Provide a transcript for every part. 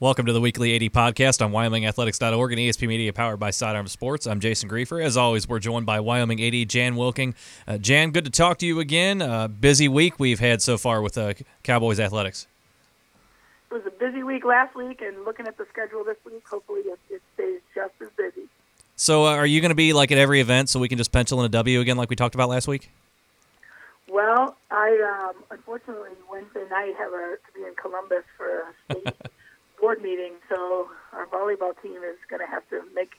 Welcome to the Weekly AD Podcast on WyomingAthletics.org and ESP Media powered by Sidearm Sports. I'm Jason Grefer. As always, we're joined by Wyoming AD Jan Wilking. Uh, Jan, good to talk to you again. Uh, busy week we've had so far with uh, Cowboys Athletics. It was a busy week last week, and looking at the schedule this week, hopefully it, it stays just as busy. So, uh, are you going to be like at every event so we can just pencil in a W again like we talked about last week? Well, I um, unfortunately Wednesday night have a, to be in Columbus for a state board meeting, so our volleyball team is going to have to make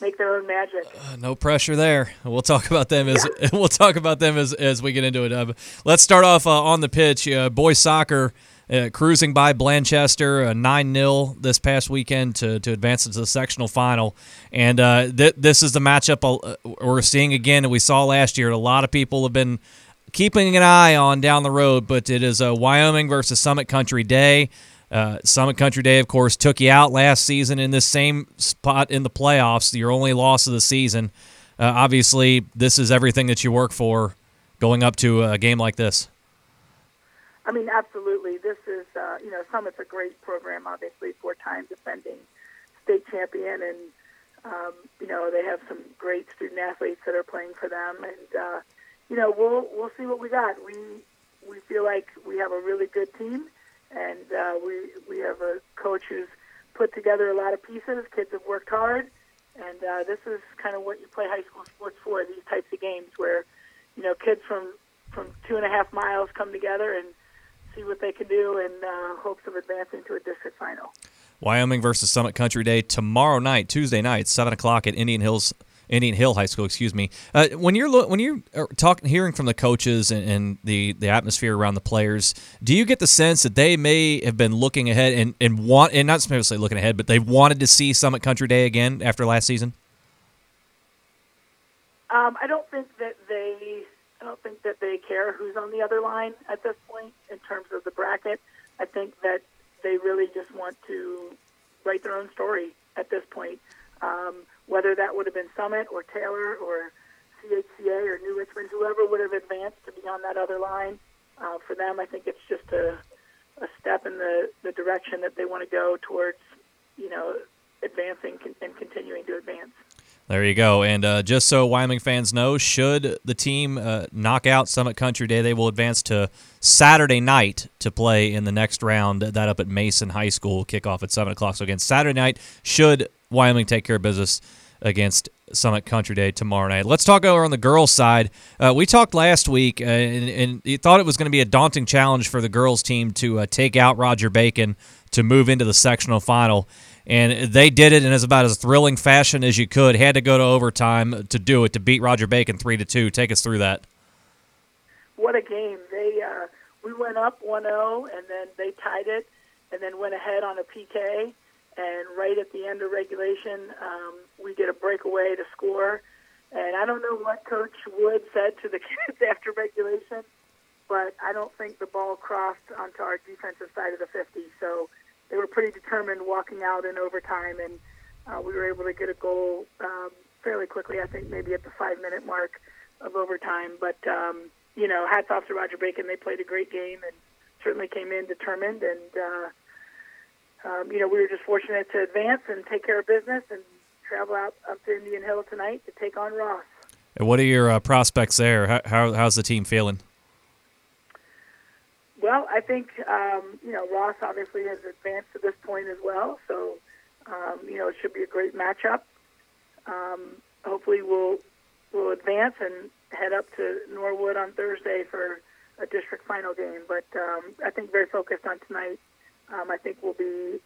make their own magic. Uh, no pressure there. We'll talk about them as yeah. we'll talk about them as, as we get into it. Uh, let's start off uh, on the pitch. Uh, boys soccer uh, cruising by Blanchester, nine 0 this past weekend to, to advance into the sectional final, and uh, th- this is the matchup we're seeing again. And we saw last year. A lot of people have been keeping an eye on down the road, but it is a Wyoming versus Summit Country Day. Uh, Summit Country Day, of course, took you out last season in this same spot in the playoffs, your only loss of the season. Uh, obviously, this is everything that you work for going up to a game like this. I mean, absolutely. This is, uh, you know, Summit's a great program, obviously, four time defending state champion. And, um, you know, they have some great student athletes that are playing for them. And, uh, you know, we'll, we'll see what we got. We, we feel like we have a really good team and uh, we we have a coach who's put together a lot of pieces. Kids have worked hard, and uh, this is kind of what you play high school sports for. These types of games where you know kids from from two and a half miles come together and see what they can do in uh, hopes of advancing to a district final. Wyoming versus Summit Country Day tomorrow night, Tuesday night, seven o'clock at Indian Hills Indian Hill High School, excuse me. Uh, when you're when you're uh, talking, hearing from the coaches and, and, the the atmosphere around the players, do you get the sense that they may have been looking ahead and, and want and not necessarily looking ahead, but they wanted to see Summit Country Day again after last season? Um, I don't think that they. I don't think that they care who's on the other line at this point in terms of the bracket. I think that they really just want to write their own story at this point. Um, whether that would have been Summit or Taylor or CHCA or New Richmond, whoever would have advanced to be on that other line. Uh, for them, I think it's just a, a step in the, the direction that they want to go towards, you know, advancing and continuing to advance. There you go. And uh, just so Wyoming fans know, should the team uh, knock out Summit Country Day, they will advance to Saturday night to play in the next round. That up at Mason High School, kickoff at 7 o'clock. So, again, Saturday night, should Wyoming take care of business against Summit Country Day tomorrow night. Let's talk over on the girls' side. Uh, we talked last week, uh, and, and, you thought it was going to be a daunting challenge for the girls' team to uh, take out Roger Bacon to move into the sectional final. And they did it in as about as thrilling fashion as you could. Had to go to overtime to do it to beat Roger Bacon three to two. Take us through that. What a game! They uh, we went up 1-0, and then they tied it, and then went ahead on a PK and right at the end of regulation, um, we get a breakaway to score. And I don't know what Coach Wood said to the kids after regulation, but I don't think the ball crossed onto our defensive side of the 50. So they were pretty determined walking out in overtime, and uh, we were able to get a goal um, fairly quickly. I think maybe at the five-minute mark of overtime. But um, you know, hats off to Roger Bacon. They played a great game and certainly came in determined and. Uh, um, you know, we were just fortunate to advance and take care of business and travel out up to Indian Hill tonight to take on Ross. And what are your uh, prospects there? How, how, how's the team feeling? Well, I think um, you know Ross obviously has advanced to this point as well, so um, you know it should be a great matchup. Um, hopefully, we'll we'll advance and head up to Norwood on Thursday for a district final game. But um, I think very focused on tonight um, I think we'll be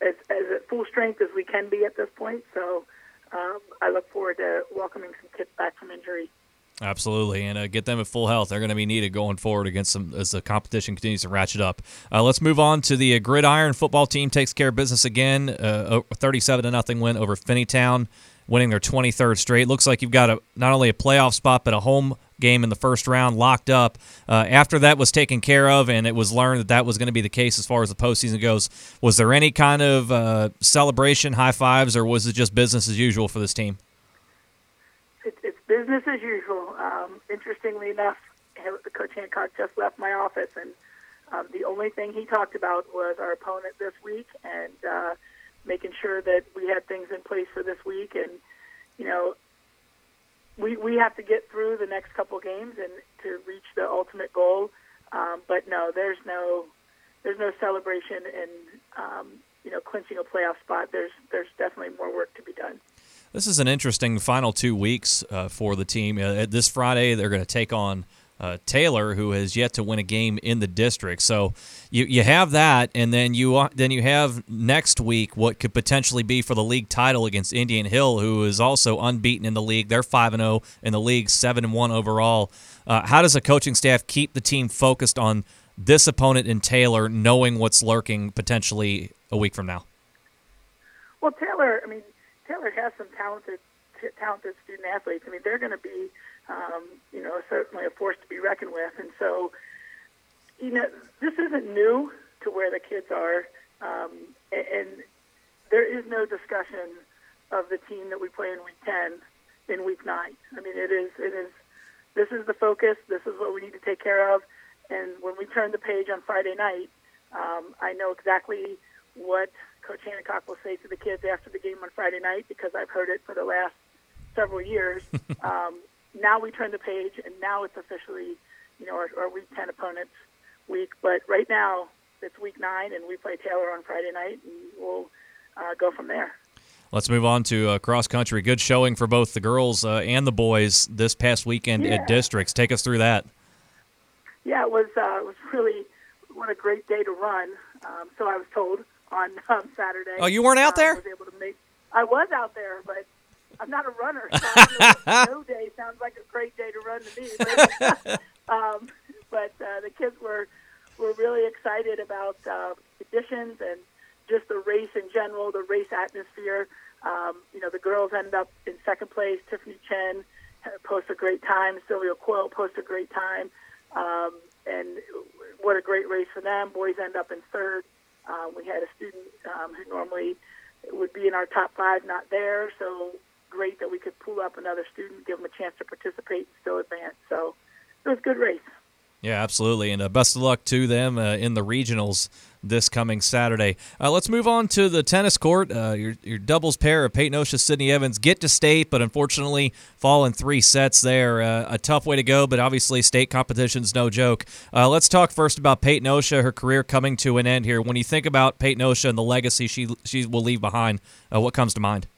as, as at full strength as we can be at this point. So um, I look forward to welcoming some kids back from injury. Absolutely, and uh, get them at full health. They're going to be needed going forward against them as the competition continues to ratchet up. Uh, let's move on to the uh, Gridiron football team takes care of business again. Uh, thirty-seven to nothing win over Finneytown, winning their twenty-third straight. Looks like you've got a not only a playoff spot but a home game in the first round locked up. Uh, after that was taken care of, and it was learned that that was going to be the case as far as the postseason goes. Was there any kind of uh, celebration, high fives, or was it just business as usual for this team? It, it's business as usual. Um, interestingly enough, Coach Hancock just left my office, and Um, the only thing he talked about was our opponent this week and uh, making sure that we had things in place for this week. And you know, we we have to get through the next couple games and to reach the ultimate goal. Um, but no, there's no there's no celebration and um, you know clinching a playoff spot. There's there's definitely more work to be done. This is an interesting final two weeks uh, for the team. Uh, this Friday, they're going to take on uh, Taylor, who has yet to win a game in the district. So you you have that, and then you then you have next week what could potentially be for the league title against Indian Hill, who is also unbeaten in the league. They're five and zero oh in the league, seven and one overall. Uh, how does a coaching staff keep the team focused on this opponent in Taylor, knowing what's lurking potentially a week from now? Well, Taylor, I mean, Taylor has some talented, talented student athletes. I mean, they're going to be, um, you know, certainly a force to be reckoned with. And so, you know, this isn't new to where the kids are, um, and, and there is no discussion of the team that we play in week ten in week nine. I mean, it is, it is. This is the focus. This is what we need to take care of. And when we turn the page on Friday night, um, I know exactly what Coach Hancock will say to the kids after the game on Friday night because I've heard it for the last several years. um, now we turn the page, and now it's officially, you know, our, our Week 10 opponents week. But right now, it's Week 9, and we play Taylor on Friday night, and we'll uh, go from there. Let's move on to uh, cross country. Good showing for both the girls uh, and the boys this past weekend yeah. at districts. Take us through that. Yeah, it was uh, it was really what a great day to run. Um, so I was told on um, Saturday. Oh, you weren't out there? I was able to make. I was out there, but I'm not a runner. So no day sounds like a great day to run to me. But, um, but uh, the kids were were really excited about uh, conditions and just the race in general, the race atmosphere. Um, you know, the girls ended up in second place. Tiffany Chen posted a great time. Sylvia Coyle posted a great time. Um, and what a great race for them. Boys end up in third. Uh, we had a student um, who normally would be in our top five not there, so great that we could pull up another student, give them a chance to participate and still advance. So it was a good race. Yeah, absolutely. And uh, best of luck to them uh, in the regionals this coming Saturday. Uh, let's move on to the tennis court. Uh, your, your doubles pair of Peyton Osha, Sydney Evans get to state, but unfortunately fall in three sets there. Uh, a tough way to go, but obviously state competition's no joke. Uh, let's talk first about Peyton Osha, her career coming to an end here. When you think about Peyton Osha and the legacy she, she will leave behind, what comes to mind?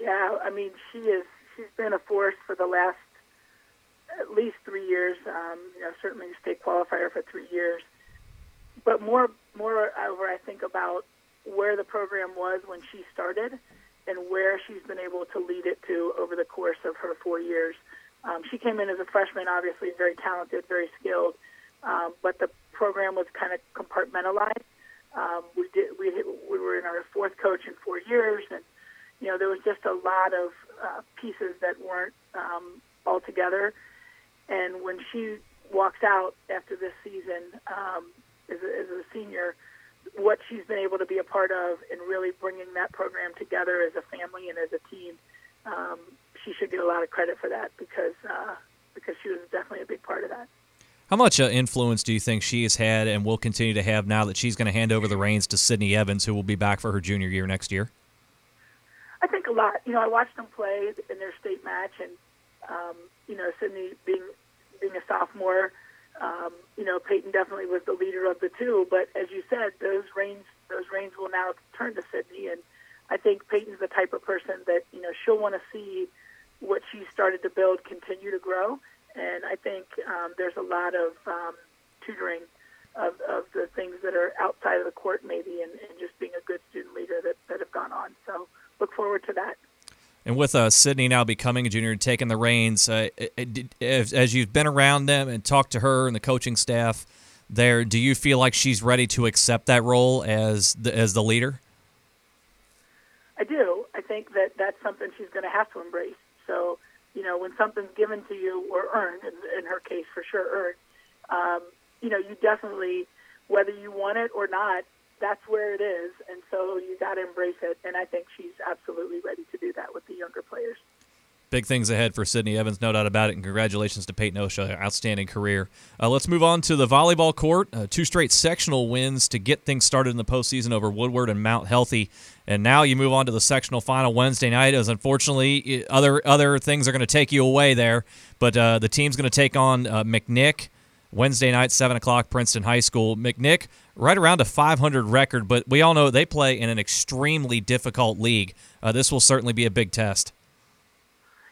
Yeah, I mean, she is. She's been a force for the last at least three years. Um, you know, certainly state qualifier for three years. But more, moreover, I think about where the program was when she started and where she's been able to lead it to over the course of her four years. Um, she came in as a freshman, obviously very talented, very skilled, um, but the program was kind of compartmentalized. Um, we did we we were in our fourth coach in four years, and you know there was just a lot of uh, pieces that weren't um, all together. And when she walks out after this season um, as, a, as a senior, what she's been able to be a part of and really bringing that program together as a family and as a team, um, she should get a lot of credit for that because uh, because she was definitely a big part of that. How much uh, influence do you think she has had and will continue to have now that she's going to hand over the reins to Sydney Evans, who will be back for her junior year next year? I think a lot. You know, I watched them play in their state match, and um, you know, Sydney being being a sophomore, um, you know, Peyton definitely was the leader of the two. But as you said, those reins those reins will now turn to Sydney, and I think Peyton's the type of person that you know she'll want to see what she started to build continue to grow. And I think um, there's a lot of um, tutoring of, of the things that are outside of the court, maybe, and, and just being a good student leader that, that have gone on. So look forward to that. And with uh, Sydney now becoming a junior and taking the reins, uh, as you've been around them and talked to her and the coaching staff there, do you feel like she's ready to accept that role as the, as the leader? I do. I think that that's something she's going to have to embrace. So, you know, when something's given to you or earned, in, in her case for sure earned, um, you know, you definitely, whether you want it or not, that's where it is, and so you got to embrace it. And I think she's absolutely ready to do that with the younger players. Big things ahead for Sydney Evans, no doubt about it, and congratulations to Peyton Osha, outstanding career. Uh, let's move on to the volleyball court. Uh, two straight sectional wins to get things started in the postseason over Woodward and Mount Healthy, and now you move on to the sectional final Wednesday night. As unfortunately, other other things are going to take you away there, but uh, the team's going to take on uh, McNick Wednesday night, seven o'clock, Princeton High School. McNick right around a 500 record, but we all know they play in an extremely difficult league. Uh, this will certainly be a big test.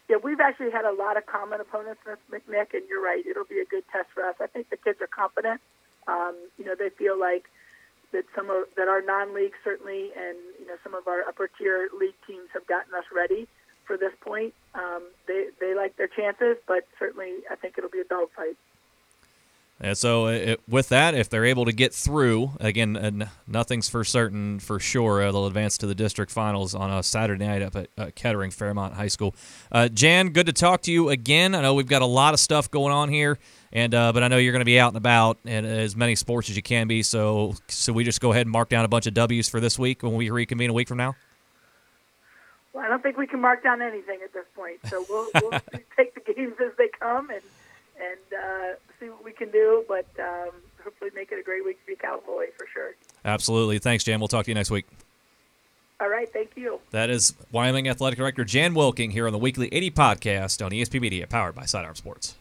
Yeah, we've actually had a lot of common opponents with McNick, and you're right. It'll be a good test for us. I think the kids are confident. Um, you know, they feel like that some of that our non-league certainly, and you know, some of our upper tier league teams have gotten us ready for this point. Um, they they like their chances, but certainly I think it'll be a dogfight. And so, uh, it, with that, if they're able to get through, again, uh, nothing's for certain for sure. Uh, they'll advance to the district finals on a Saturday night up at uh, Kettering Fairmont High School. Uh, Jan, good to talk to you again. I know we've got a lot of stuff going on here, and uh, but I know you're going to be out and about in as many sports as you can be. So, so we just go ahead and mark down a bunch of W's for this week when we reconvene a week from now. Well, I don't think we can mark down anything at this point. So we'll, we'll take the games as they come and and uh, see what we can do. But um, hopefully, make it a great week to be Cowboy for sure. Absolutely. Thanks, Jan. We'll talk to you next week. All right. Thank you. That is Wyoming Athletic Director Jan Wilking here on the Weekly AD podcast on ESP Media, powered by Sidearm Sports.